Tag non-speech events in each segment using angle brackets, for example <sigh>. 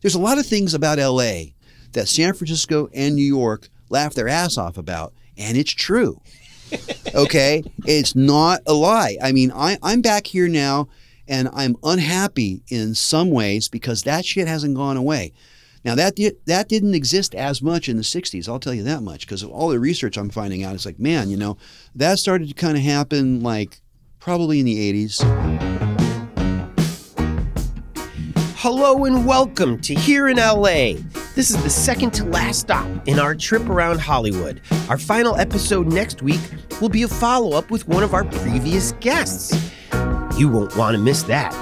There's a lot of things about LA that San Francisco and New York laugh their ass off about, and it's true. <laughs> okay? It's not a lie. I mean, I, I'm back here now and I'm unhappy in some ways because that shit hasn't gone away. Now that that didn't exist as much in the '60s. I'll tell you that much because of all the research I'm finding out. It's like, man, you know, that started to kind of happen like probably in the '80s. Hello and welcome to Here in LA. This is the second to last stop in our trip around Hollywood. Our final episode next week will be a follow up with one of our previous guests. You won't want to miss that.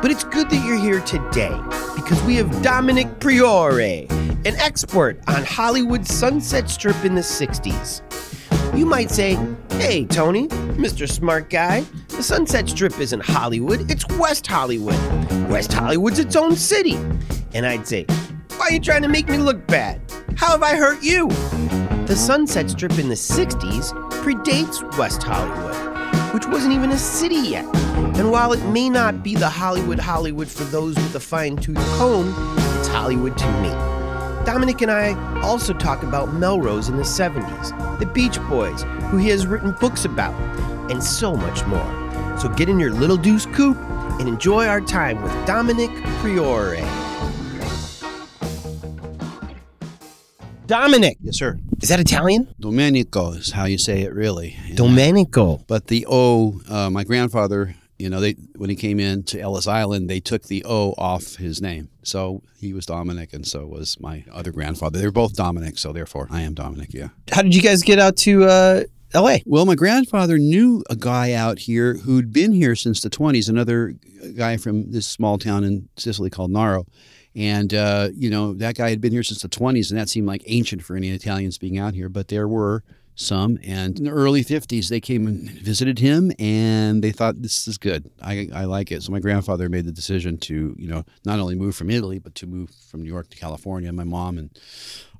But it's good that you're here today because we have Dominic Priore, an expert on Hollywood's Sunset Strip in the 60s. You might say, hey, Tony, Mr. Smart Guy, the Sunset Strip isn't Hollywood, it's West Hollywood. West Hollywood's its own city. And I'd say, why are you trying to make me look bad? How have I hurt you? The Sunset Strip in the 60s predates West Hollywood, which wasn't even a city yet. And while it may not be the Hollywood Hollywood for those with a fine tooth comb, it's Hollywood to me. Dominic and I also talk about Melrose in the 70s, the Beach Boys, who he has written books about, and so much more. So get in your little deuce coupe and enjoy our time with Dominic Priore. Dominic, Yes, sir. is that Italian? Domenico is how you say it, really. Domenico. But the O, uh, my grandfather, you know, they when he came in to Ellis Island, they took the O off his name. So he was Dominic, and so was my other grandfather. They were both Dominic, so therefore I am Dominic, yeah. How did you guys get out to uh, LA? Well, my grandfather knew a guy out here who'd been here since the 20s, another guy from this small town in Sicily called Naro. And, uh, you know, that guy had been here since the 20s, and that seemed like ancient for any Italians being out here. But there were some. And in the early 50s, they came and visited him, and they thought, this is good. I, I like it. So my grandfather made the decision to, you know, not only move from Italy, but to move from New York to California. My mom and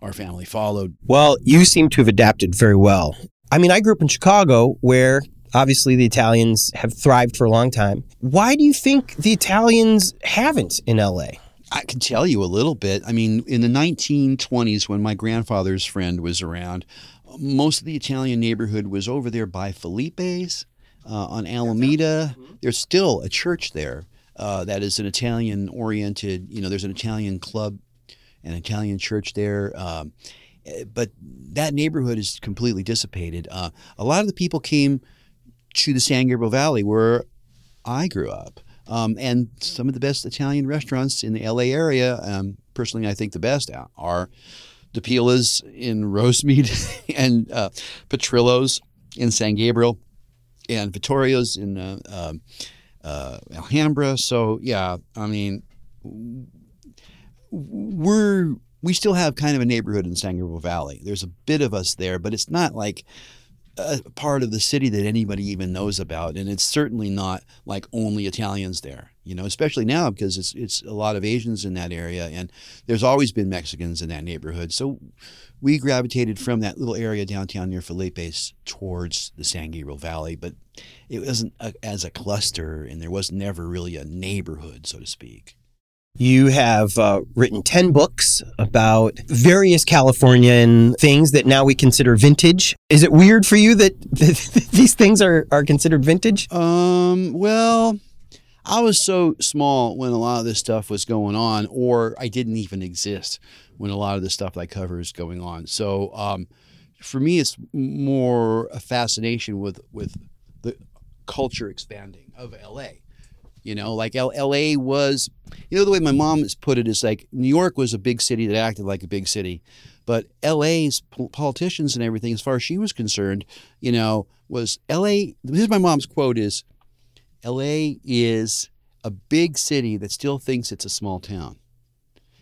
our family followed. Well, you seem to have adapted very well. I mean, I grew up in Chicago where obviously the Italians have thrived for a long time. Why do you think the Italians haven't in LA? I can tell you a little bit. I mean, in the 1920s, when my grandfather's friend was around, most of the Italian neighborhood was over there by Philippe's uh, on Alameda. There's still a church there uh, that is an Italian oriented, you know, there's an Italian club, an Italian church there. Um, eh, but that neighborhood is completely dissipated. Uh, a lot of the people came to the San Gabriel Valley where I grew up. Um, and some of the best Italian restaurants in the LA area, um, personally, I think the best are De Pila's in Rosemead <laughs> and uh, Petrillo's in San Gabriel and Vittorio's in uh, um, uh, Alhambra. So, yeah, I mean, we're we still have kind of a neighborhood in San Gabriel Valley. There's a bit of us there, but it's not like a part of the city that anybody even knows about, and it's certainly not like only Italians there. You know, especially now because it's it's a lot of Asians in that area, and there's always been Mexicans in that neighborhood. So we gravitated from that little area downtown near Philippe's towards the San Gabriel Valley, but it wasn't a, as a cluster, and there was never really a neighborhood, so to speak. You have uh, written 10 books about various Californian things that now we consider vintage. Is it weird for you that <laughs> these things are, are considered vintage? Um, well, I was so small when a lot of this stuff was going on, or I didn't even exist when a lot of the stuff I cover is going on. So, um, for me, it's more a fascination with with the culture expanding of LA. You know, like L- LA was, you know, the way my mom has put it is like New York was a big city that acted like a big city, but LA's po- politicians and everything, as far as she was concerned, you know, was LA. Here's my mom's quote: "Is LA is a big city that still thinks it's a small town."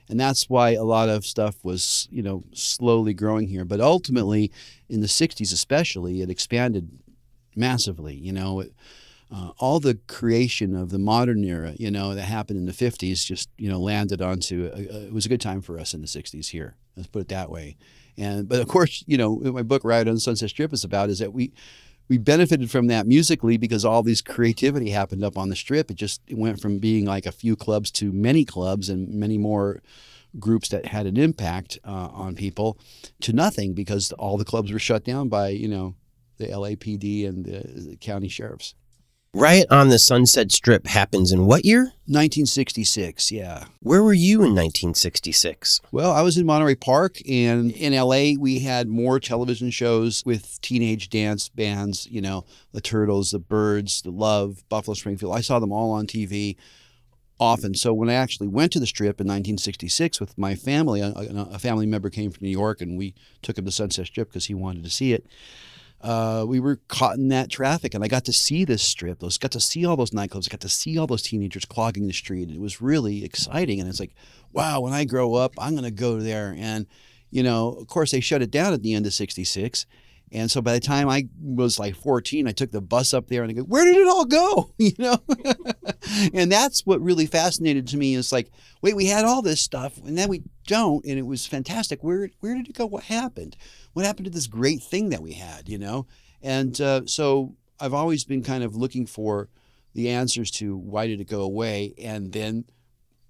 And that's why a lot of stuff was, you know, slowly growing here. But ultimately, in the 60s especially, it expanded massively. You know, it, uh, all the creation of the modern era, you know, that happened in the 50s just, you know, landed onto, a, a, it was a good time for us in the 60s here. Let's put it that way. And, but of course, you know, my book, Riot on the Sunset Strip is about is that we, we benefited from that musically because all this creativity happened up on the strip. It just it went from being like a few clubs to many clubs and many more groups that had an impact uh, on people to nothing because all the clubs were shut down by you know the LAPD and the, the county sheriffs. Riot on the Sunset Strip happens in what year? 1966, yeah. Where were you in 1966? Well, I was in Monterey Park, and in LA, we had more television shows with teenage dance bands, you know, the Turtles, the Byrds, the Love, Buffalo Springfield. I saw them all on TV often. So when I actually went to the strip in 1966 with my family, a, a family member came from New York, and we took him to Sunset Strip because he wanted to see it uh, we were caught in that traffic, and I got to see this strip. Those got to see all those nightclubs. Got to see all those teenagers clogging the street. It was really exciting, and it's like, wow, when I grow up, I'm going to go there. And you know, of course, they shut it down at the end of '66. And so by the time I was like 14, I took the bus up there and I go, where did it all go? <laughs> You know? <laughs> and that's what really fascinated to me is like, wait, we had all this stuff and then we don't. And it was fantastic. Where, where did it go? What happened? What happened to this great thing that we had, you know? And uh, so I've always been kind of looking for the answers to why did it go away? And then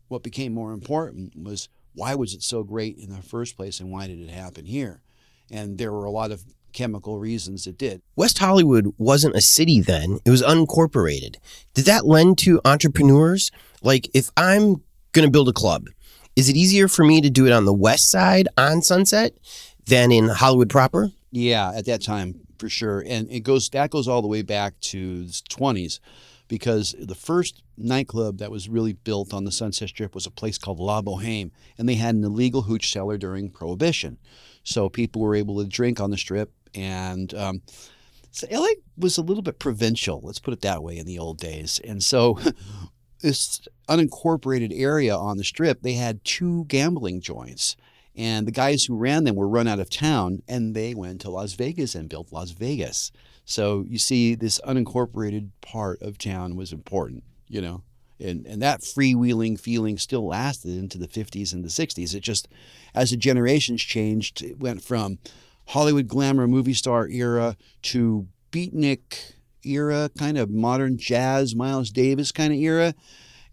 what became more important was why was it so great in the first place and why did it happen here? And there were a lot of chemical reasons it did. West Hollywood wasn't a city then, it was unincorporated. Did that lend to entrepreneurs? Like, if I'm going to build a club, is it easier for me to do it on the west side on Sunset than in Hollywood proper? Yeah, at that time, for sure. And it goes that goes all the way back to the 20s because the first nightclub that was really built on the Sunset Strip was a place called La Boheme, and they had an illegal hooch cellar during Prohibition. So people were able to drink on the strip and um, so LA was a little bit provincial, let's put it that way, in the old days. And so <laughs> this unincorporated area on the strip, they had two gambling joints. And the guys who ran them were run out of town and they went to Las Vegas and built Las Vegas. So you see, this unincorporated part of town was important, you know. And, and that freewheeling feeling still lasted into the 50s and the 60s. It just, as the generations changed, it went from Hollywood glamour movie star era to beatnik era, kind of modern jazz, Miles Davis kind of era.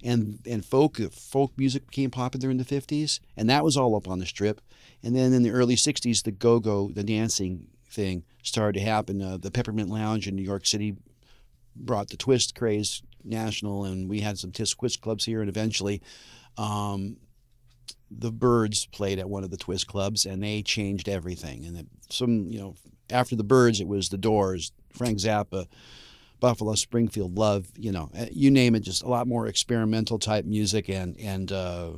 And, and folk folk music became popular in the 50s, and that was all up on the strip. And then in the early 60s, the go go, the dancing thing started to happen. Uh, the Peppermint Lounge in New York City brought the twist craze national, and we had some twist clubs here. And eventually, um, the Byrds played at one of the Twist clubs, and they changed everything. And some, you know, after the Byrds, it was the Doors, Frank Zappa, Buffalo Springfield, Love, you know, eh, you name it. Just a lot more experimental type music, and and uh,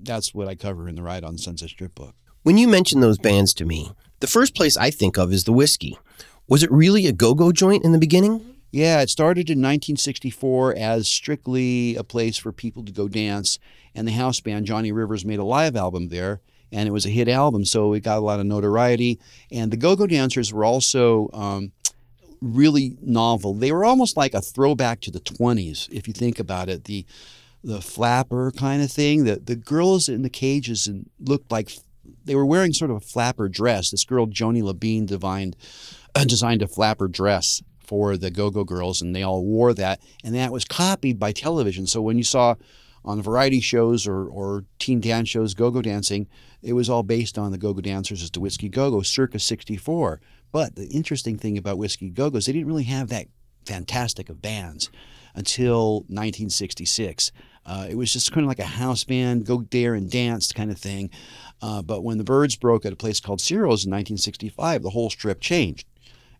that's what I cover in the Riot on Sunset Strip book. When you mention those bands to me, the first place I think of is the whiskey. Was it really a go-go joint in the beginning? Yeah, it started in 1964 as strictly a place for people to go dance, and the house band Johnny Rivers made a live album there, and it was a hit album, so it got a lot of notoriety. And the Go-Go Dancers were also um, really novel. They were almost like a throwback to the 20s, if you think about it. The the flapper kind of thing. The the girls in the cages and looked like they were wearing sort of a flapper dress. This girl Joni Labine designed uh, designed a flapper dress for the Go Go Girls, and they all wore that, and that was copied by television. So when you saw on variety shows or, or teen dance shows go go dancing, it was all based on the go go dancers as the Whiskey Go Go circa 64. But the interesting thing about Whiskey Go Go's, they didn't really have that fantastic of bands until 1966. Uh, it was just kind of like a house band, go there and dance kind of thing. Uh, but when the Byrds broke at a place called Ciro's in 1965, the whole strip changed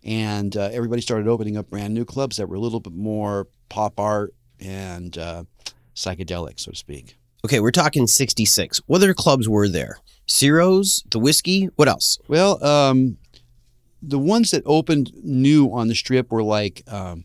and uh, everybody started opening up brand new clubs that were a little bit more pop art and uh, psychedelic, so to speak. Okay, we're talking 66. What other clubs were there? Ciro's, the whiskey, what else? Well, um, the ones that opened new on the strip were like um,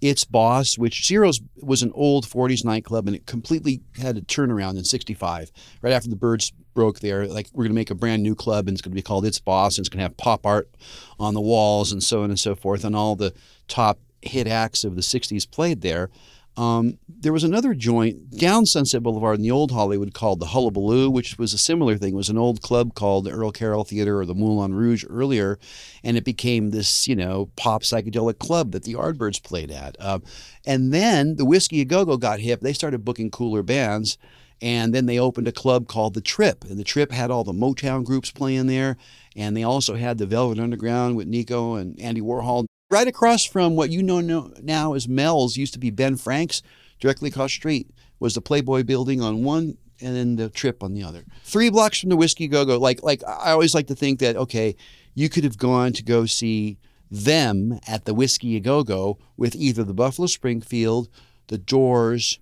It's Boss, which Ciro's was an old 40s nightclub and it completely had a turnaround in 65, right after the Byrds broke there. Like we're going to make a brand new club, and it's going to be called It's Boss, and it's going to have pop art on the walls, and so on and so forth. And all the top hit acts of the '60s played there. Um, there was another joint down Sunset Boulevard in the old Hollywood called the Hullabaloo, which was a similar thing. It was an old club called the Earl Carroll Theater or the Moulin Rouge earlier, and it became this, you know, pop psychedelic club that the Yardbirds played at. Um, and then the Whiskey A Go Go got hip. They started booking cooler bands. And then they opened a club called The Trip. And The Trip had all the Motown groups playing there. And they also had the Velvet Underground with Nico and Andy Warhol. Right across from what you know now as Mel's, used to be Ben Frank's, directly across street was the Playboy building on one and then the Trip on the other. Three blocks from the Whiskey Go Go. Like, like I always like to think that, okay, you could have gone to go see them at the Whiskey Go Go with either the Buffalo Springfield, the Doors,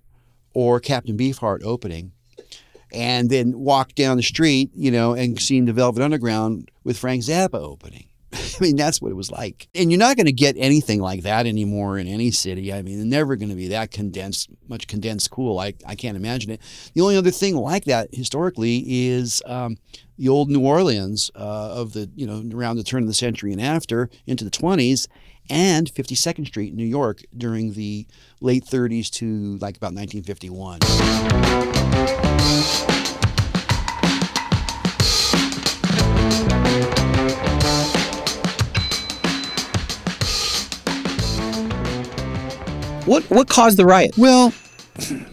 or Captain Beefheart opening, and then walk down the street, you know, and seeing the Velvet Underground with Frank Zappa opening. <laughs> I mean, that's what it was like. And you're not going to get anything like that anymore in any city. I mean, they're never going to be that condensed, much condensed cool. I, I can't imagine it. The only other thing like that historically is um, the old New Orleans uh, of the, you know, around the turn of the century and after into the 20s and 52nd Street, New York, during the late 30s to like about 1951. What what caused the riot? Well,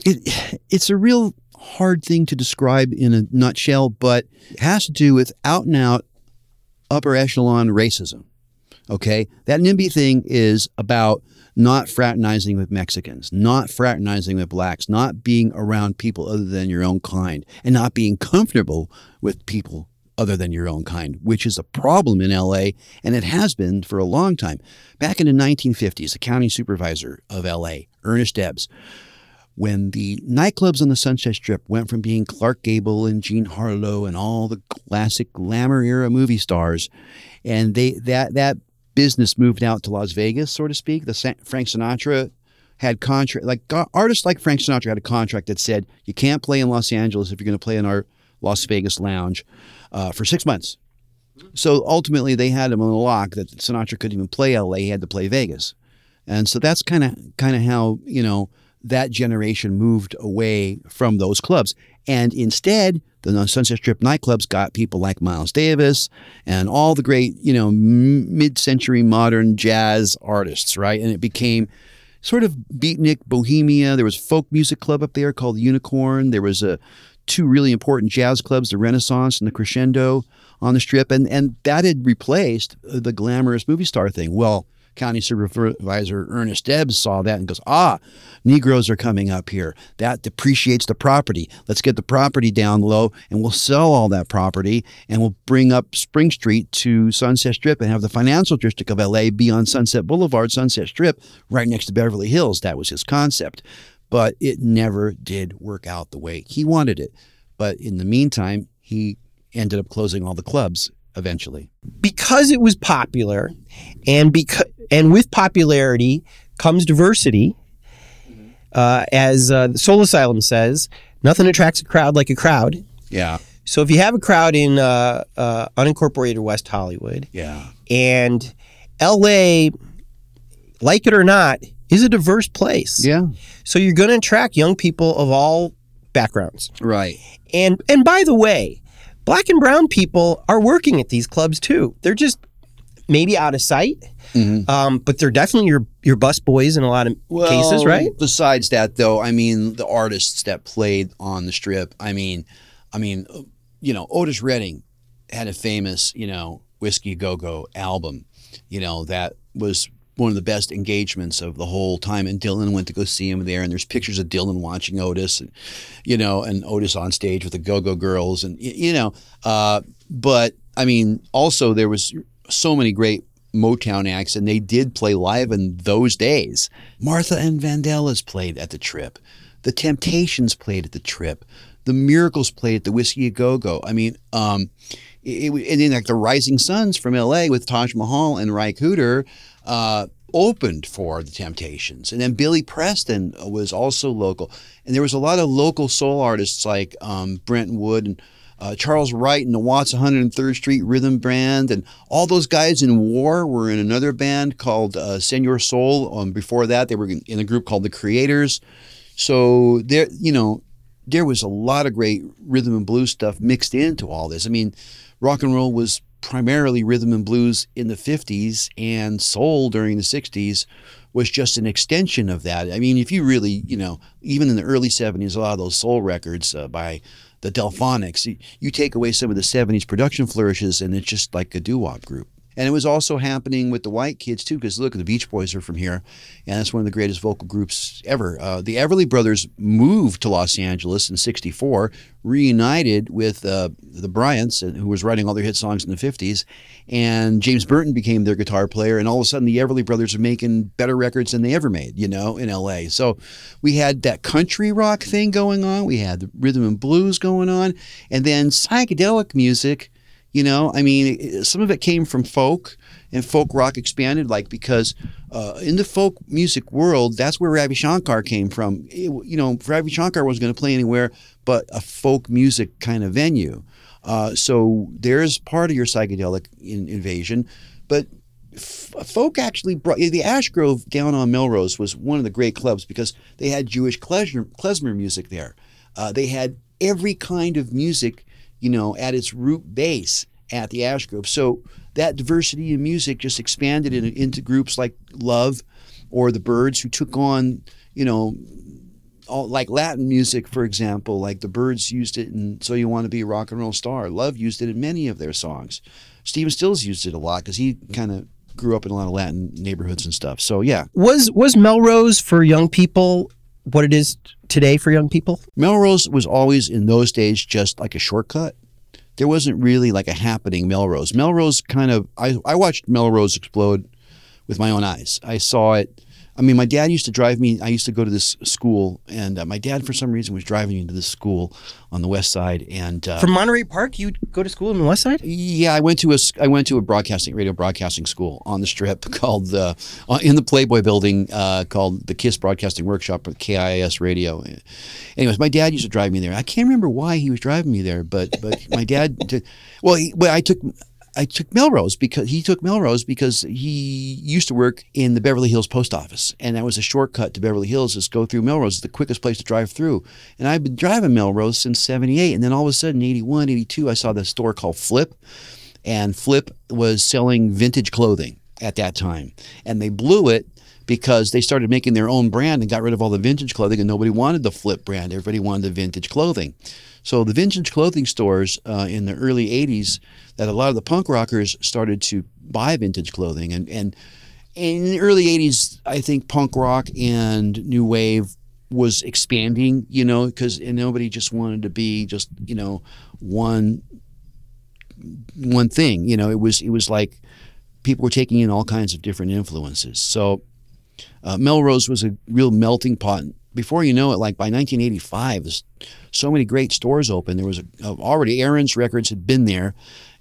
it, it's a real hard thing to describe in a nutshell, but it has to do with out and out upper echelon racism. Okay, that NIMBY thing is about not fraternizing with Mexicans, not fraternizing with blacks, not being around people other than your own kind, and not being comfortable with people other than your own kind, which is a problem in LA, and it has been for a long time. Back in the 1950s, the county supervisor of LA, Ernest Debs, when the nightclubs on the Sunset Strip went from being Clark Gable and Jean Harlow and all the classic glamour era movie stars, and they that that business moved out to Las Vegas, so to speak. The Frank Sinatra had contract like artists like Frank Sinatra had a contract that said you can't play in Los Angeles if you're going to play in our Las Vegas lounge uh, for six months. So ultimately, they had him on the lock that Sinatra couldn't even play LA; he had to play Vegas, and so that's kind of kind of how you know that generation moved away from those clubs, and instead the Sunset Strip nightclubs got people like Miles Davis and all the great, you know, mid-century modern jazz artists, right? And it became sort of beatnik bohemia. There was folk music club up there called Unicorn. There was a two really important jazz clubs, the Renaissance and the Crescendo on the strip, and and that had replaced the glamorous movie star thing. Well, County Supervisor Ernest Debs saw that and goes, ah, Negroes are coming up here. That depreciates the property. Let's get the property down low and we'll sell all that property and we'll bring up Spring Street to Sunset Strip and have the financial district of LA be on Sunset Boulevard, Sunset Strip, right next to Beverly Hills. That was his concept. But it never did work out the way he wanted it. But in the meantime, he ended up closing all the clubs eventually. Because it was popular and because and with popularity comes diversity. Uh, as uh, Soul Asylum says, nothing attracts a crowd like a crowd. Yeah. So if you have a crowd in uh, uh unincorporated West Hollywood, yeah, and L.A., like it or not, is a diverse place. Yeah. So you're going to attract young people of all backgrounds. Right. And and by the way, black and brown people are working at these clubs too. They're just maybe out of sight, mm-hmm. um, but they're definitely your your bus boys in a lot of well, cases, right? Besides that, though, I mean the artists that played on the strip. I mean, I mean, you know, Otis Redding had a famous, you know, whiskey go go album, you know, that was one of the best engagements of the whole time. And Dylan went to go see him there, and there's pictures of Dylan watching Otis, and you know, and Otis on stage with the Go Go Girls, and you know, uh, but I mean, also there was so many great Motown acts, and they did play live in those days. Martha and Vandellas played at the Trip. The Temptations played at the Trip. The Miracles played at the Whiskey A Go Go. I mean, um, it, it, and then like the Rising Sons from L.A. with Taj Mahal and Ry Cooder uh, opened for the Temptations, and then Billy Preston was also local, and there was a lot of local soul artists like um, Brenton Wood and uh, Charles Wright and the Watts 103rd Street Rhythm Band, and all those guys in War were in another band called uh, Senor Soul. Um, before that, they were in a group called the Creators. So there, you know, there was a lot of great rhythm and blues stuff mixed into all this. I mean, rock and roll was primarily rhythm and blues in the 50s, and soul during the 60s was just an extension of that. I mean, if you really, you know, even in the early 70s, a lot of those soul records uh, by the Delfonics, you, you take away some of the 70s production flourishes, and it's just like a doo wop group. And it was also happening with the white kids too, because look, the Beach Boys are from here, and that's one of the greatest vocal groups ever. Uh, the Everly Brothers moved to Los Angeles in '64, reunited with uh, the Bryants, who was writing all their hit songs in the '50s, and James Burton became their guitar player, and all of a sudden the Everly Brothers are making better records than they ever made, you know, in LA. So we had that country rock thing going on, we had the rhythm and blues going on, and then psychedelic music you know, I mean, some of it came from folk, and folk rock expanded, like because uh, in the folk music world, that's where Ravi Shankar came from. It, you know, Ravi Shankar wasn't going to play anywhere but a folk music kind of venue. Uh, so there's part of your psychedelic in, invasion, but folk actually brought the Ashgrove down on Melrose was one of the great clubs because they had Jewish klezmer, klezmer music there. Uh, they had every kind of music you know, at its root base at the Ashgrove. So that diversity in music just expanded in, into groups like Love or the Byrds, who took on, you know, all, like Latin music, for example. Like the Byrds used it in "So You Want to Be a Rock and Roll Star." Love used it in many of their songs. Stephen Stills used it a lot because he kind of grew up in a lot of Latin neighborhoods and stuff. So yeah, was was Melrose for young people what it is today for young people? Melrose was always in those days just like a shortcut. There wasn't really like a happening Melrose. Melrose kind of I, I watched Melrose explode with my own eyes. I saw it I mean, my dad used to drive me. I used to go to this school, and uh, my dad, for some reason, was driving me to this school on the west side. And uh, from Monterey Park, you'd go to school on the west side? Yeah, I went to a I went to a broadcasting radio broadcasting school on the strip <laughs> called uh, in the Playboy Building uh, called the Kiss Broadcasting Workshop at KIS Radio. Anyways, my dad used to drive me there. I can't remember why he was driving me there, but but my dad. Did, well, he, well, I took I took Melrose because he took Melrose because he used to work in the Beverly Hills post office, and that was a shortcut to Beverly Hills. Is go through Melrose, the quickest place to drive through. And I've been driving Melrose since '78, and then all of a sudden, '81, '82, I saw this store called Flip, and Flip was selling vintage clothing at that time, and they blew it because they started making their own brand and got rid of all the vintage clothing, and nobody wanted the Flip brand. Everybody wanted the vintage clothing. So the vintage clothing stores uh, in the early '80s that a lot of the punk rockers started to buy vintage clothing. And, and in the early 80s, I think punk rock and new wave was expanding, you know, because nobody just wanted to be just, you know, one one thing. You know, it was it was like people were taking in all kinds of different influences. So uh, Melrose was a real melting pot. Before you know it, like by 1985, there's so many great stores open. There was a, already Aaron's Records had been there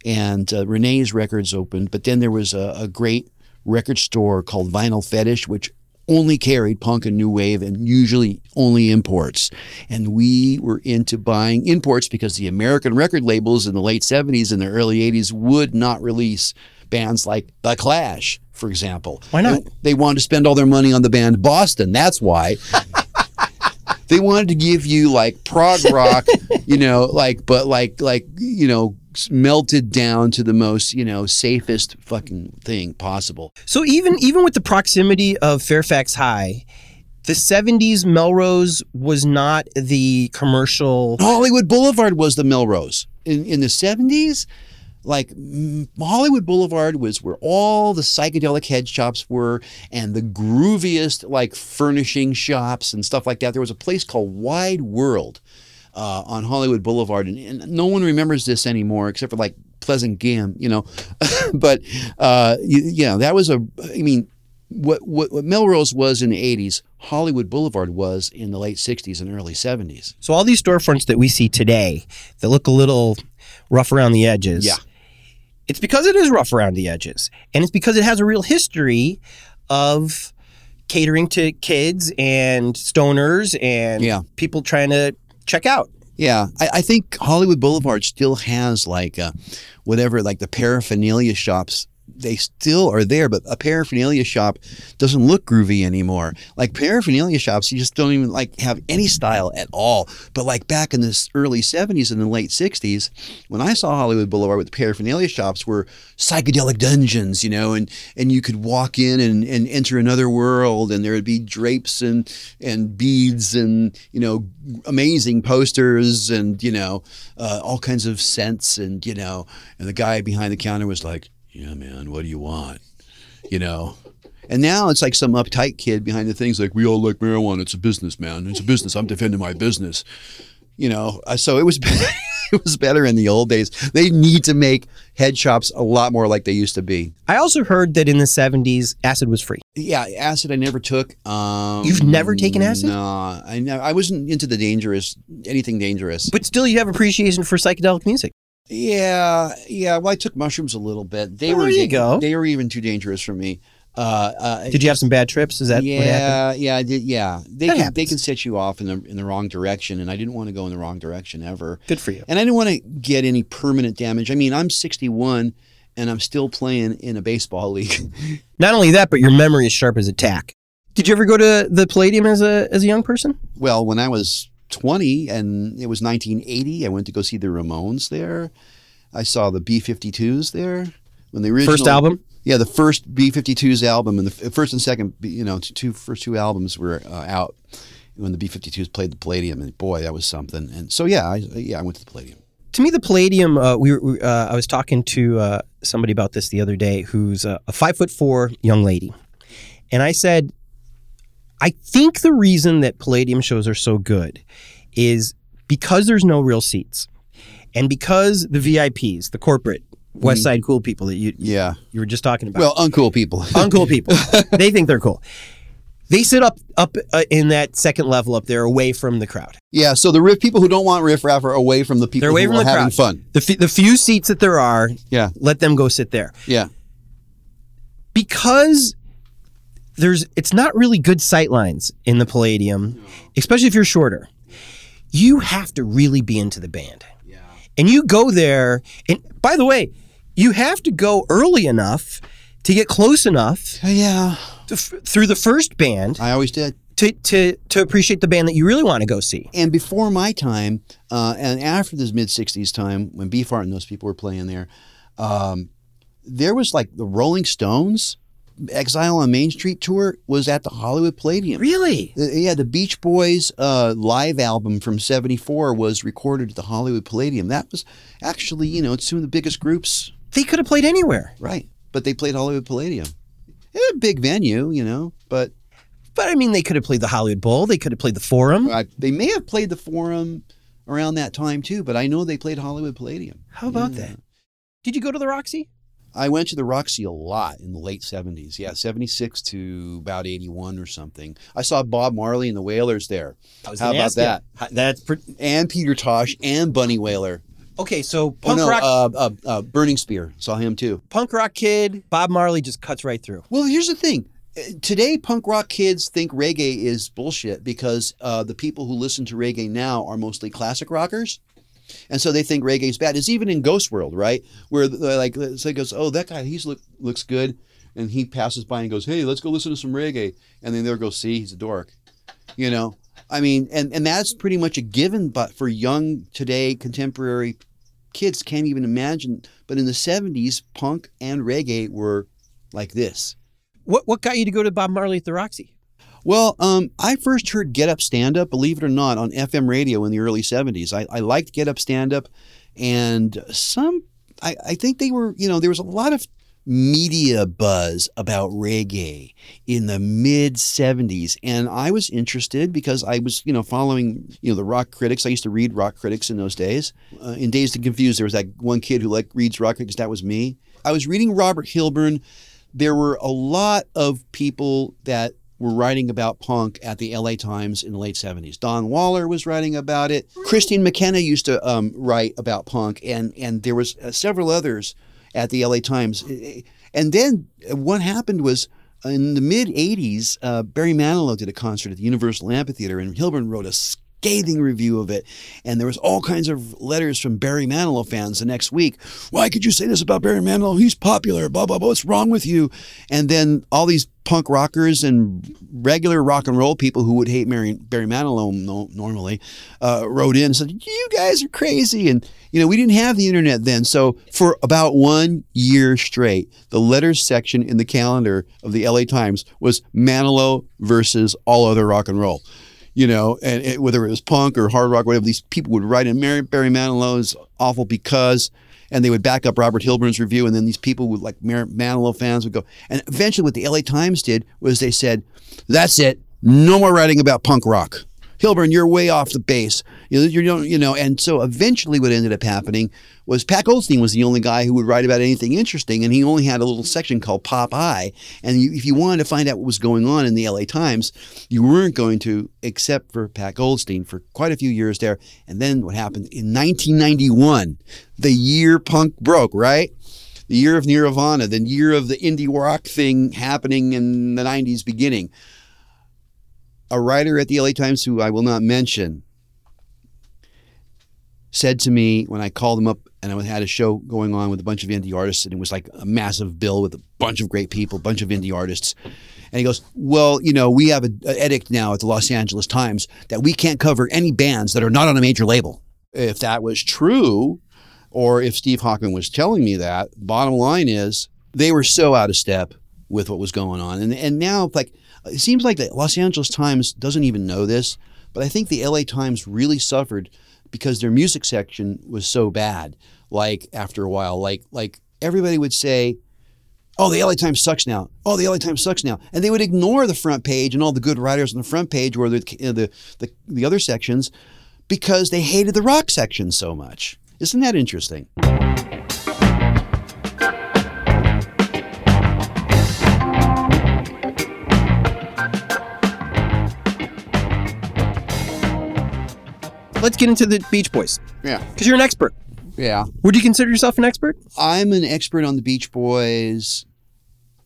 and uh, Renee's Records opened. But then there was a, a great record store called Vinyl Fetish, which only carried punk and new wave and usually only imports. And we were into buying imports because the American record labels in the late 70s and the early 80s would not release bands like The Clash, for example. Why not? They, they wanted to spend all their money on the band Boston. That's why. <laughs> they wanted to give you like prog rock, <laughs> you know, like but like like you know melted down to the most you know safest fucking thing possible. So even even with the proximity of Fairfax High, the 70s Melrose was not the commercial. Hollywood Boulevard was the Melrose. In, in the 70s, like Hollywood Boulevard was where all the psychedelic head shops were and the grooviest like furnishing shops and stuff like that. There was a place called Wide World uh, on Hollywood Boulevard, and, and, no one remembers this anymore except for like Pleasant Gehman, you know. <laughs> but uh, yeah, that was a. I mean, what, what what Melrose was in the '80s, Hollywood Boulevard was in the late '60s and early '70s. So all these storefronts that we see today that look a little rough around the edges, yeah it's because it is rough around the edges, and it's because it has a real history of catering to kids and stoners and yeah. people trying to check out. Yeah, I, I think Hollywood Boulevard still has like uh, whatever, like the paraphernalia shops. They still are there, but a paraphernalia shop doesn't look groovy anymore. Like paraphernalia shops, you just don't even like have any style at all. But like back in the early '70s and the late '60s, when I saw Hollywood Boulevard with the paraphernalia shops, were psychedelic dungeons, you know, and and you could walk in and, and enter another world, and there would be drapes and and beads and you know amazing posters and you know uh, all kinds of scents and you know, and the guy behind the counter was like, "Yeah, man, what do you want?" You know. And now it's like some uptight kid behind the things like we all like marijuana. It's a business, man. It's a business. I'm defending my business. You know, so it was <laughs> it was better in the old days. They need to make head shops a lot more like they used to be. I also heard that in the 70s, acid was free. Yeah, acid I never took. Um, You've never taken acid? No, I never. I wasn't into the dangerous anything dangerous. But still, you have appreciation for psychedelic music. Yeah, yeah. Well, I took mushrooms a little bit. They Oh, were there you go. They were even too dangerous for me. Uh, uh, Did you have some bad trips? Is that yeah, what happened? yeah, I did. Yeah, they That can, they can set you off in the in the wrong direction, and I didn't want to go in the wrong direction ever. Good for you. And I didn't want to get any permanent damage. I mean, I'm 61 and I'm still playing in a baseball league. <laughs> Not only that, but your memory is sharp as a tack. Did you ever go to the Palladium as a as a young person? well, when I was 20 and it was 1980, I went to go see the Ramones there. I saw the B52s there when the original First album? Yeah, the first B52s album and the first and second, you know, two, first two albums were uh, out when the B52s played the Palladium, and boy, that was something. And so, yeah, I, yeah, I went to the Palladium. To me, the Palladium. Uh, we, were- we uh, I was talking to uh, somebody about this the other day, who's a, a five foot four young lady, and I said, I think the reason that Palladium shows are so good is because there's no real seats, and because the VIPs, the corporate West Side cool people that you Yeah, you were just talking about. well, uncool people. <laughs> uncool people. they think they're cool. They sit up up uh, in that second level up there, away from the crowd. yeah, so the riff people who don't want riff raff are away from the people They're away who from are the having crowd. fun. The f- the few seats that there are, Yeah, let them go sit there yeah, because there's it's not really good sight lines in the Palladium, especially if you're shorter. You have to really be into the band. yeah. And you go there, and by the way, you have to go early enough to get close enough Yeah, to f- through the first band I always did. to, to to appreciate the band that you really want to go see. And before my time, uh, and after this mid '60s time when Beefheart and those people were playing there, um, there was like the Rolling Stones, Exile on Main Street tour was at the Hollywood Palladium. Really? Yeah, the Beach Boys uh, live album from '74 was recorded at the Hollywood Palladium. That was actually, you know, it's two of the biggest groups, They could have played anywhere. right? But they played Hollywood Palladium. A big venue, you know, but But I mean, they could have played the Hollywood Bowl. They could have played the Forum. I, they may have played the Forum around that time too. But I know they played Hollywood Palladium. How about Yeah. that? Did you go to the Roxy? I went to the Roxy a lot in the late 70s. Yeah, 76 to about 81 or something. I saw Bob Marley and the Wailers there. How about that? How- That's And Peter Tosh and Bunny Wailer. okay. So Oh, punk no, rock, uh, uh, uh, Burning Spear. Saw him too. punk rock kid Bob Marley just cuts right through. Well, here's the thing. Uh, Today, punk rock kids think reggae is bullshit because uh, the people who listen to reggae now are mostly classic rockers. And so they think reggae's bad. It's even in Ghost World, right? Where they're like, uh, so goes, oh, that guy, he's look looks good, and he passes by and goes, hey, let's go listen to some reggae, and then they'll go, see, he's a dork, you know. I mean, and and that's pretty much a given, but for young today contemporary kids can't even imagine. But in the '70s, punk and reggae were like this. What what got you to go to Bob Marley at the Roxy? Well, um, I first heard Get Up Stand Up, believe it or not, on FM radio in the early 70s. I, I liked Get Up Stand Up, and some, I, I think they were, you know, there was a lot of media buzz about reggae in the mid 70s. And I was interested because I was, you know, following, you know, the rock critics. I used to read rock critics in those days. Uh, in Dazed and Confused, there was that one kid who like reads rock critics. That was me. I was reading Robert Hilburn there were a lot of people that were writing about punk at the LA Times in the late 70s. Don Waller was writing about it. Kristine McKenna used to um, write about punk, and, and there was uh, several others at the LA Times. And then what happened was in the mid 80s, uh, Barry Manilow did a concert at the Universal Amphitheater, and Hilburn wrote a scathing review of it. And there was all kinds of letters from Barry Manilow fans the next week. Why could you say this about Barry Manilow? He's popular, blah, blah, blah. What's wrong with you? And then all these punk rockers and regular rock and roll people who would hate Mary, Barry Manilow no, normally uh, wrote in and said, You guys are crazy. And, you know, we didn't have the internet then. So for about one year straight, the letters section in the calendar of the LA Times was Manilow versus all other rock and roll. You know, and it, whether it was punk or hard rock, whatever, these people would write in Mary, Barry Manilow is awful because and they would back up Robert Hilburn's review, and then these people would like Mary Manilow fans would go. And eventually, what the LA Times did was they said, "That's it, no more writing about punk rock." Hilburn, you're way off the base. You you you know, and so eventually what ended up happening was Pat Goldstein was the only guy who would write about anything interesting, and he only had a little section called Pop Eye. And you, if you wanted to find out what was going on in the LA Times, you weren't going to, except for Pat Goldstein for quite a few years there. And then what happened in 1991, the year punk broke, right? The year of Nirvana, the year of the indie rock thing happening in the 90s beginning a writer at the LA Times who I will not mention said to me when I called him up and I had a show going on with a bunch of indie artists and it was like a massive bill with a bunch of great people, a bunch of indie artists. And he goes, Well, you know, we have an edict now at the Los Angeles Times that we can't cover any bands that are not on a major label. If that was true, or if Steve Hochman was telling me that, bottom line is they were so out of step with what was going on. And and now like it seems like the Los Angeles Times doesn't even know this, but I think the LA Times really suffered because their music section was so bad. Like after a while, like like everybody would say, "Oh, the LA Times sucks now. Oh, the LA Times sucks now," and they would ignore the front page and all the good writers on the front page or the the the, the other sections because they hated the rock section so much. Isn't that interesting? Let's get into the Beach Boys. Yeah. Because you're an expert. Yeah. Would you consider yourself an expert? I'm an expert on the Beach Boys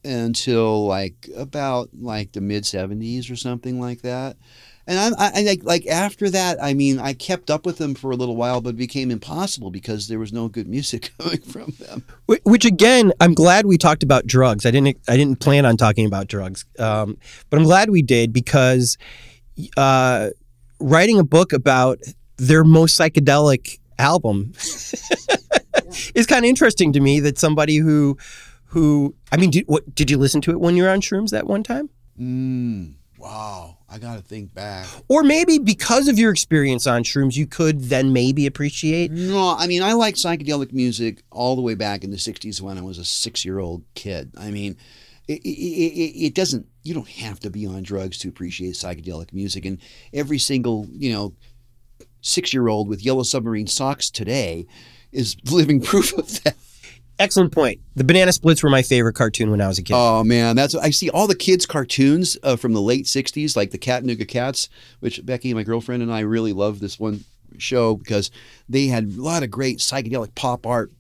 until like about like the mid 70s or something like that. And I'm, I, I like like after that, I mean, I kept up with them for a little while, but it became impossible because there was no good music <laughs> coming from them. Which again, I'm glad we talked about drugs. I didn't I didn't plan on talking about drugs, um, but I'm glad we did because uh, writing a book about their most psychedelic album <laughs> is kind of interesting to me that somebody who who I mean did what did you listen to it when you were on shrooms that one time? Mm, wow. I got to think back. Or maybe because of your experience on shrooms, you could then maybe appreciate. No, I mean, I like psychedelic music all the way back in the 60s when I was a six year old kid. I mean, it, it, it, it, doesn't, you don't have to be on drugs to appreciate psychedelic music. And every single, you know, six year old with yellow submarine socks today is <laughs> living proof of that. Excellent point. The Banana Splits were my favorite cartoon when I was a kid. Oh man, that's I see all the kids' cartoons uh, from the late '60s, like the Chattanooga Cats, which Becky, my girlfriend, and I really love this one show because they had a lot of great psychedelic pop art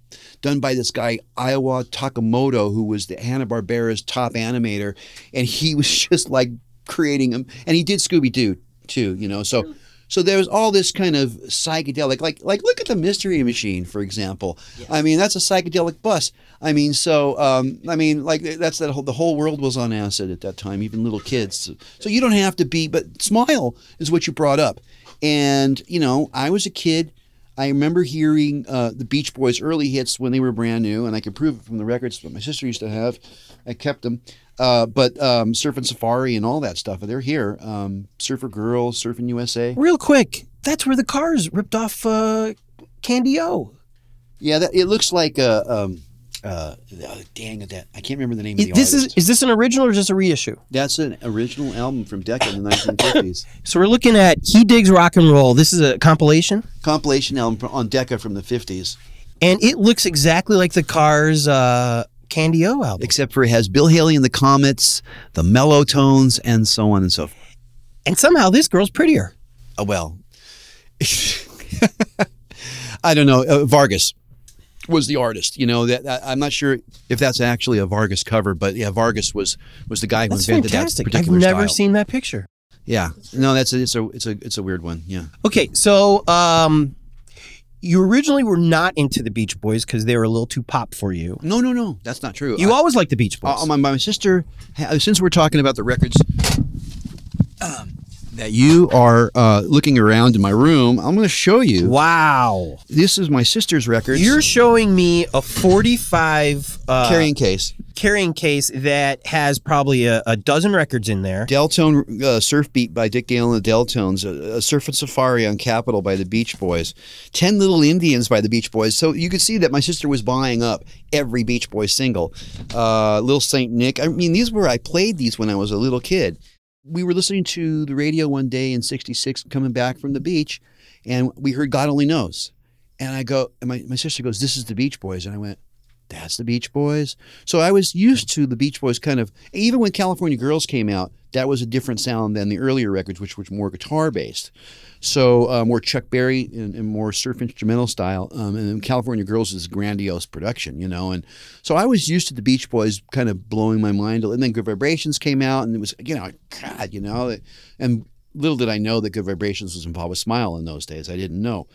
done by this guy Iwao Takamoto, who was the Hanna Barbera's top animator, and he <laughs> was just like creating them, and he did Scooby Doo too, you know. So so there's all this kind of psychedelic, like like look at the Mystery Machine, for example. I mean, that's a psychedelic bus. I mean, so um, I mean, like that's that whole the whole world was on acid at that time, even little kids. So, so you don't have to be, but smile is what you brought up. And you know, I was a kid. I remember hearing uh, the Beach Boys' early hits when they were brand new, and I can prove it from the records that my sister used to have. I kept them. Uh, but um, Surfing Safari and all that stuff, they're here. Um, Surfer Girl, Surfing USA. Real quick, that's where the cars ripped off uh, Candy O. Yeah, that, it looks like a. Um, uh, dang that I can't remember the name of the this artist. is is this an original or just a reissue? That's an original album from Decca in the 1950s. <laughs> so we're looking at He Digs Rock and Roll. This is a compilation. Compilation album on Decca from the 50s. And it looks exactly like the Cars uh, Candy O album. Except for it has Bill Haley and the Comets, the mellow tones, and so on and so forth. And somehow this girl's prettier. Oh, well. <laughs> I don't know. Uh, Vargas was the artist. You know that I'm not sure if that's actually a Vargas cover, but yeah, Vargas was was the guy who that's invented fantastic. that particular I've never style. seen that picture. Yeah. No, that's a, it's a it's a it's a weird one. Yeah. Okay, so um, you originally were not into the Beach Boys because they were a little too pop for you. No, no, no. That's not true. You I- always liked the Beach Boys. Uh, my, my sister, since we're talking about the records um, that you are uh, looking around in my room, I'm going to show you. wow. This is my sister's records. You're showing me a 45 uh, carrying case. carrying case that has probably a, a dozen records in there. Deltone uh, Surf Beat by Dick Dale and the Deltones, a, a Surf and Safari on Capitol by the Beach Boys, Ten Little Indians by the Beach Boys. So you could see that my sister was buying up every Beach Boys single. Uh, Little Saint Nick. I mean, these were I played these when I was a little kid. We were listening to the radio one day in '66, coming back from the beach, and we heard God Only Knows. And I go, and my, my sister goes, "This is the Beach Boys," and I went, that's the Beach Boys. So I was used to the Beach Boys kind of, even when California Girls came out, that was a different sound than the earlier records, which was more guitar based. So uh, more Chuck Berry and, and more surf instrumental style. Um, and California Girls is a grandiose production, you know. And so I was used to the Beach Boys kind of blowing my mind. And then Good Vibrations came out, and it was, you know, God, you know. And little did I know that Good Vibrations was involved with Smile in those days. I didn't know.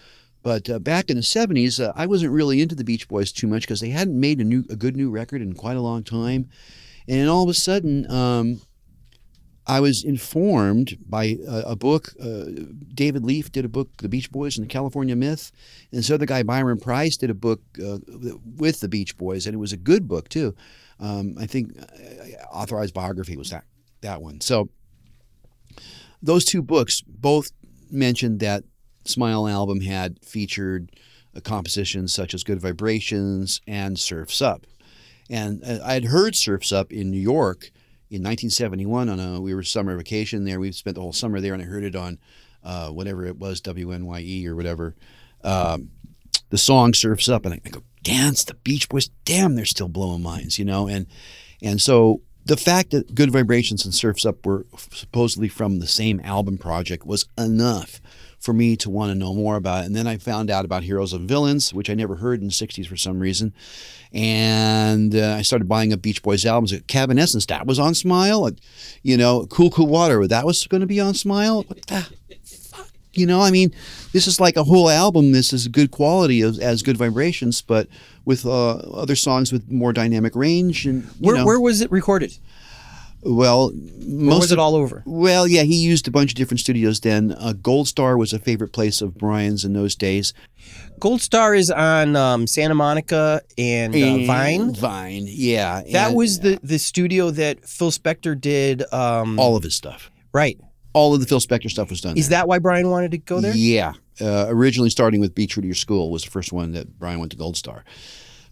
But uh, back in the '70s, uh, I wasn't really into the Beach Boys too much because they hadn't made a new, a good new record in quite a long time. And all of a sudden, um, I was informed by a, a book. Uh, David Leaf did a book, The Beach Boys and the California Myth, and this other guy, Byron Preiss, did a book uh, with the Beach Boys, and it was a good book too. Um, I think uh, authorized biography was that that one. So those two books both mentioned that Smile album had featured uh, compositions such as Good Vibrations and Surfs Up. And uh, I had heard Surfs Up in New York in 1971 on a we were summer vacation there. We spent the whole summer there, and I heard it on uh, whatever it was, WNYE or whatever. Um, the song "Surfs Up," and I, I go, "Dance the Beach Boys! Damn, they're still blowing minds," you know. And and so the fact that Good Vibrations and Surfs Up were supposedly from the same album project was enough for me to want to know more about it. And then I found out about Heroes and Villains, which I never heard in the 60s for some reason. And uh, I started buying up Beach Boys albums. Cabin Essence, that was on Smile. You know, Cool Cool Water, that was going to be on Smile. What the fuck? You know, I mean, this is like a whole album. This is good quality as, as good vibrations, but with uh, other songs with more dynamic range. And you Where, know, where was it recorded? Well, Or most was of- it all over? well, yeah, he used a bunch of different studios then. Uh, Gold Star was a favorite place of Brian's in those days. Gold Star is on um, Santa Monica and, uh, Vine. Vine, yeah. That and was the, the studio that Phil Spector did. Um, all of his stuff. right. All of the Phil Spector stuff was done Is there. that why Brian wanted to go there? Yeah. Uh, originally starting with Be True to Your School was the first one that Brian went to Gold Star.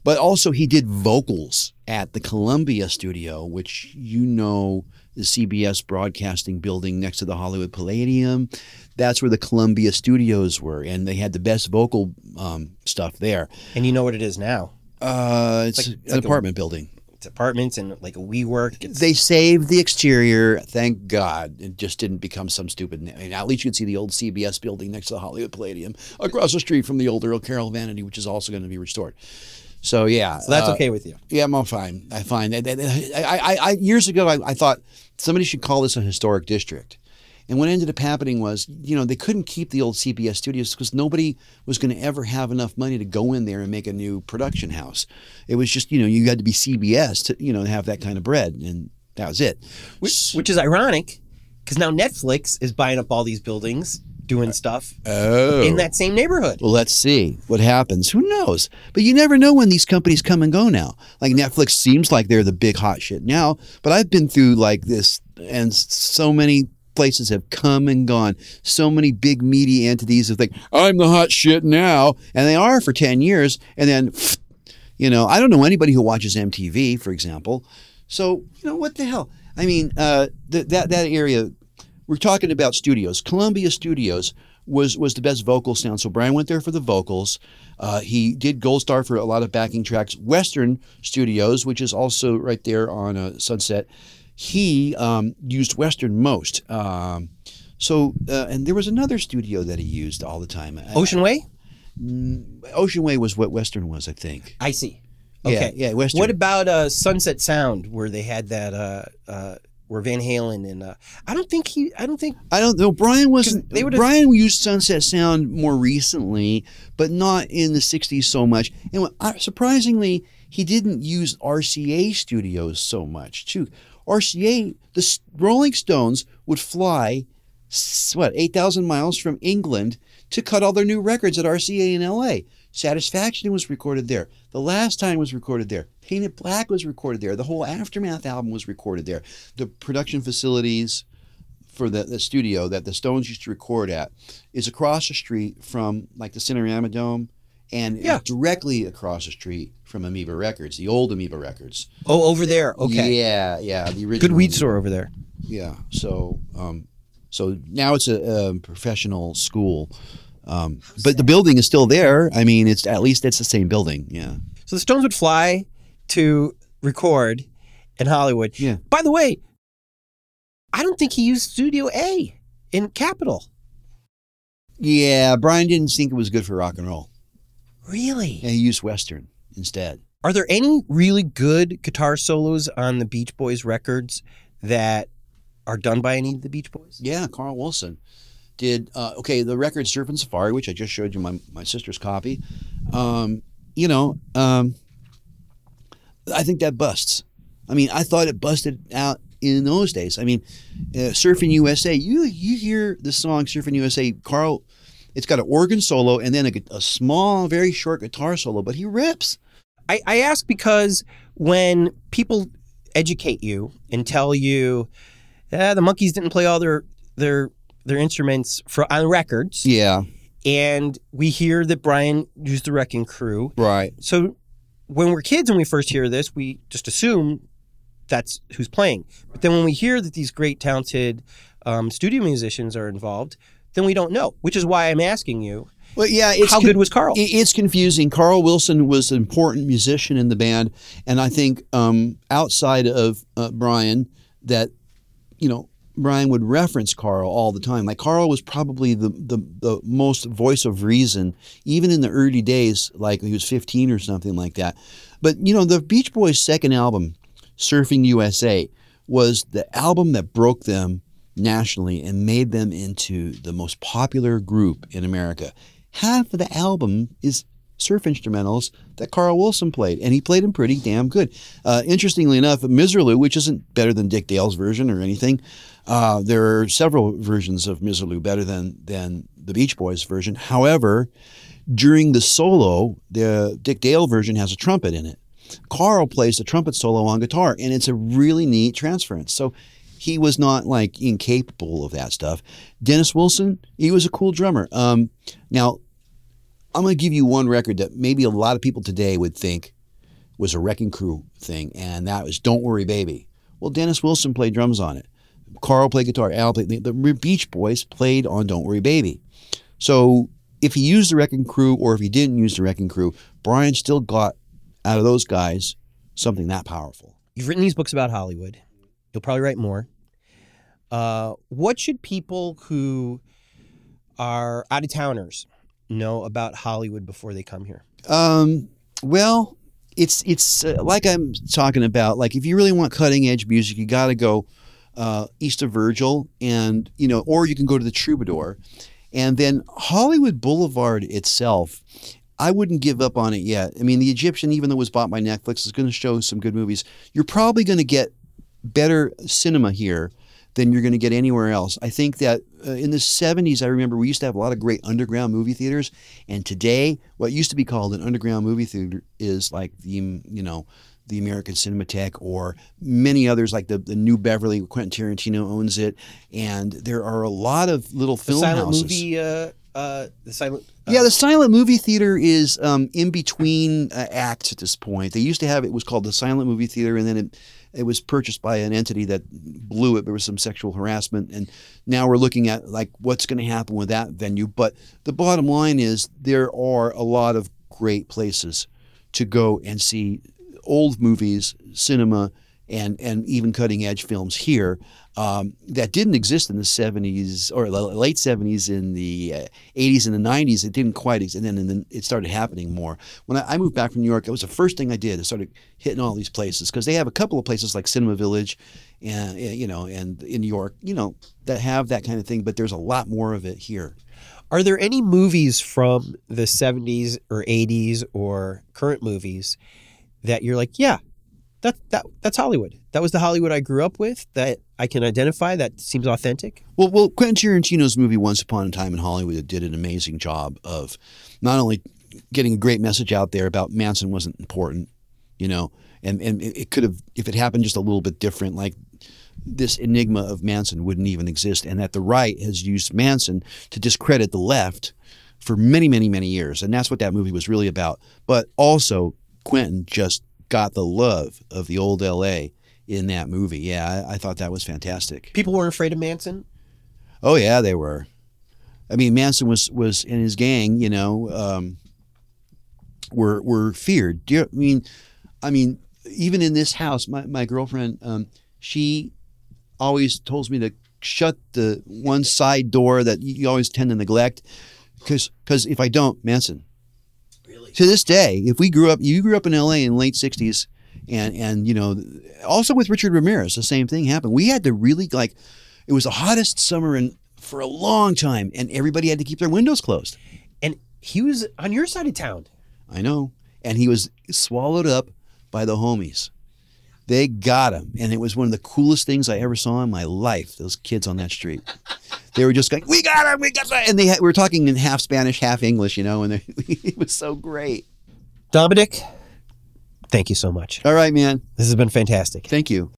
But also he did vocals at the Columbia studio, which you know the CBS broadcasting building next to the Hollywood Palladium. That's where the Columbia studios were, and they had the best vocal um, stuff there. And you know what it is now? Uh, it's, like- an like a- apartment building. It's apartments and like a WeWork. It's, They saved the exterior, thank God. It just didn't become some stupid. I mean, at least you can see the old CBS building next to the Hollywood Palladium, across the street from the old Earl Carroll Vanity, which is also going to be restored. So yeah, so that's uh, okay with you. Yeah, I'm all fine. I find I, I, I, I years ago I, I thought somebody should call this a historic district. And what ended up happening was, you know, they couldn't keep the old CBS studios because nobody was going to ever have enough money to go in there and make a new production house. It was just, you know, you had to be CBS to, you know, have that kind of bread, and that was it. Which, which is ironic because now Netflix is buying up all these buildings, doing stuff oh, in that same neighborhood. Well, let's see what happens. Who knows? But you never know when these companies come and go now. Like Netflix seems like they're the big hot shit now, but I've been through like this, and so many places have come and gone. So many big media entities have think I'm the hot shit now, and they are for ten years, and then, <sniffs> you know, I don't know anybody who watches MTV, for example. So you know what the hell? I mean, uh, th- that that area. We're talking about studios. Columbia Studios was was the best vocal sound. So Brian went there for the vocals. Uh, he did Gold Star for a lot of backing tracks. Western Studios, which is also right there on uh, Sunset, he um, used Western most. Um, so uh, and there was another studio that he used all the time. Ocean Way? Ocean Way was what Western was, I think. I see. Okay. yeah, Western. What about uh, Sunset Sound, where they had that uh, Van Halen, and uh, I don't think he. I don't think I don't know. Brian wasn't. they Brian used Sunset Sound more recently, but not in the '60s so much. And uh, surprisingly, he didn't use RCA studios so much too. RCA, the Rolling Stones would fly what eight thousand miles from England to cut all their new records at RCA in L.A. Satisfaction was recorded there. The Last Time was recorded there. Painted Black was recorded there. The whole Aftermath album was recorded there. The production facilities for the, the studio that the Stones used to record at is across the street from like the Cinerama Dome and Yeah. directly across the street from Amoeba Records, the old Amoeba Records. Oh, over there. Okay. Yeah, yeah, the original. Good weed store over there. Yeah. So, um, so now it's a, um professional school, um, but the building is still there. I mean, it's at least it's the same building. Yeah. So the Stones would fly to record in Hollywood. Yeah. By the way, I don't think he used Studio A in Capitol. Yeah. Brian didn't think it was good for rock and roll. Really? Yeah, he used Western instead. Are there any really good guitar solos on the Beach Boys records that are done by any of the Beach Boys? Yeah, Carl Wilson did. Uh, okay, the record Surfing Safari, which I just showed you my, my sister's copy. Um, you know, um, I think that busts. I mean, I thought it busted out in those days. I mean, uh, Surfing USA, you you hear the song Surfing USA, Carl, it's got an organ solo and then a, a small, very short guitar solo, but he rips. I, I ask because when people educate you and tell you, eh, the Monkees didn't play all their their their instruments for on records, Yeah, and we hear that Brian used the Wrecking Crew. right. So when we're kids and we first hear this, we just assume that's who's playing. But then when we hear that these great talented um, studio musicians are involved, then we don't know. Which is why I'm asking you, Well, yeah, it's how con- good was Carl? It's confusing. Carl Wilson was an important musician in the band, and I think um, outside of uh, Brian, that you know Brian would reference Carl all the time. Like Carl was probably the the, the most voice of reason, even in the early days, like he was 15 or something like that. But you know, the Beach Boys' second album, Surfing USA, was the album that broke them nationally and made them into the most popular group in America. Half of the album is surf instrumentals that Carl Wilson played, and he played them pretty damn good. Uh, interestingly enough, Miserlou, which isn't better than Dick Dale's version or anything, uh, there are several versions of Miserlou better than than the Beach Boys version. However, during the solo, the Dick Dale version has a trumpet in it. Carl plays the trumpet solo on guitar, and it's a really neat transference. So he was not like incapable of that stuff. Dennis Wilson, he was a cool drummer. Um, now, I'm going to give you one record that maybe a lot of people today would think was a Wrecking Crew thing, and that was "Don't Worry, Baby." Well, Dennis Wilson played drums on it. Carl played guitar. Al played. The, the Beach Boys played on "Don't Worry, Baby." So if he used the Wrecking Crew or if he didn't use the Wrecking Crew, Brian still got out of those guys something that powerful. You've written these books about Hollywood. You'll probably write more. Uh, what should people who are out of towners know about Hollywood before they come here? Um, well, it's it's uh, like I'm talking about. Like if you really want cutting edge music, you got to go uh, east of Virgil, and you know, or you can go to the Troubadour, and then Hollywood Boulevard itself. I wouldn't give up on it yet. I mean, the Egyptian, even though it was bought by Netflix, is going to show some good movies. You're probably going to get better cinema here than you're going to get anywhere else. I think that uh, in the 70s, I remember we used to have a lot of great underground movie theaters, and today, what used to be called an underground movie theater is like the you know the American Cinematheque or many others like the the New Beverly. Quentin Tarantino owns it, and there are a lot of little The film silent houses. movie. Uh, uh, the silent. uh, Yeah, the silent movie theater is um, in between uh, acts at this point. They used to have it was called the silent movie theater, and then it it was purchased by an entity that blew it. There was some sexual harassment, and now we're looking at like what's going to happen with that venue. But the bottom line is there are a lot of great places to go and see old movies, cinema, and and even cutting edge films here um, that didn't exist in the 70s or late 70s in the uh, 80s and the 90s. It didn't quite exist, and then, and then it started happening more. When I, I moved back from New York, it was the first thing I did. I started hitting all these places because they have a couple of places like Cinema Village, and you know, and in New York, you know, that have that kind of thing. But there's a lot more of it here. Are there any movies from the 70s or 80s or current movies that you're like, yeah, that, that that's Hollywood. That was the Hollywood I grew up with that I can identify that seems authentic? Well, well, Quentin Tarantino's movie Once Upon a Time in Hollywood did an amazing job of not only getting a great message out there about Manson wasn't important, you know, and and it could have if it happened just a little bit different, like this enigma of Manson wouldn't even exist, and that the right has used Manson to discredit the left for many, many, many years, and that's what that movie was really about. But also, Quentin just got the love of the old L.A. in that movie. Yeah, I, I thought that was fantastic. People weren't afraid of Manson. Oh yeah, they were. I mean, Manson was was in his gang. You know, um, were were feared. Do you, I mean, I mean, even in this house, my my girlfriend, um, she always tells me to shut the one side door that you always tend to neglect, because because if I don't, Manson. To this day, if we grew up, you grew up in L.A. in the late '60s, and and you know, also with Richard Ramirez, the same thing happened. We had to really like, it was the hottest summer in for a long time, and everybody had to keep their windows closed. And he was on your side of town. I know, and he was swallowed up by the homies. They got him, and it was one of the coolest things I ever saw in my life. Those kids on that street, they were just going, "We got him, we got him," and they had, were talking in half Spanish, half English, you know, and they, <laughs> it was so great. Dominic, thank you so much. All right, man. This has been fantastic. Thank you.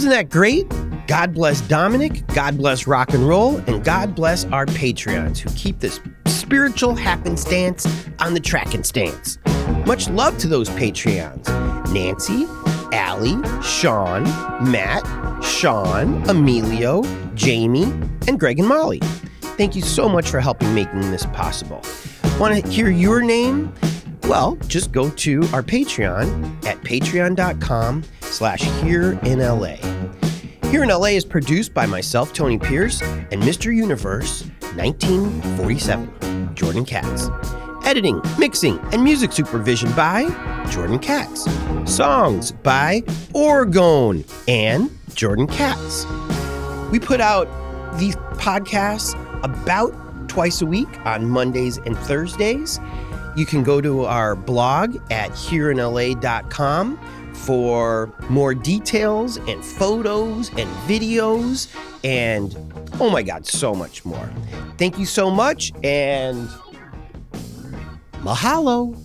Wasn't that great? God bless Dominic, God bless rock and roll, and God bless our Patreons who keep this spiritual happenstance on the track and stance. Much love to those Patreons Nancy, Allie, Sean, Matt, Sean, Emilio, Jamie, and Greg and Molly. Thank you so much for helping making this possible. Want to hear your name? Well, just go to our Patreon at patreon.com slash here in LA. Here in LA is produced by myself, Tony Pierce, and Mr. Universe 1947, Jordan Katz. Editing, mixing, and music supervision by Jordan Katz. Songs by Orgone and Jordan Katz. We put out these podcasts about twice a week on Mondays and Thursdays. You can go to our blog at hereinla.com for more details and photos and videos and oh my god, so much more. Thank you so much and mahalo.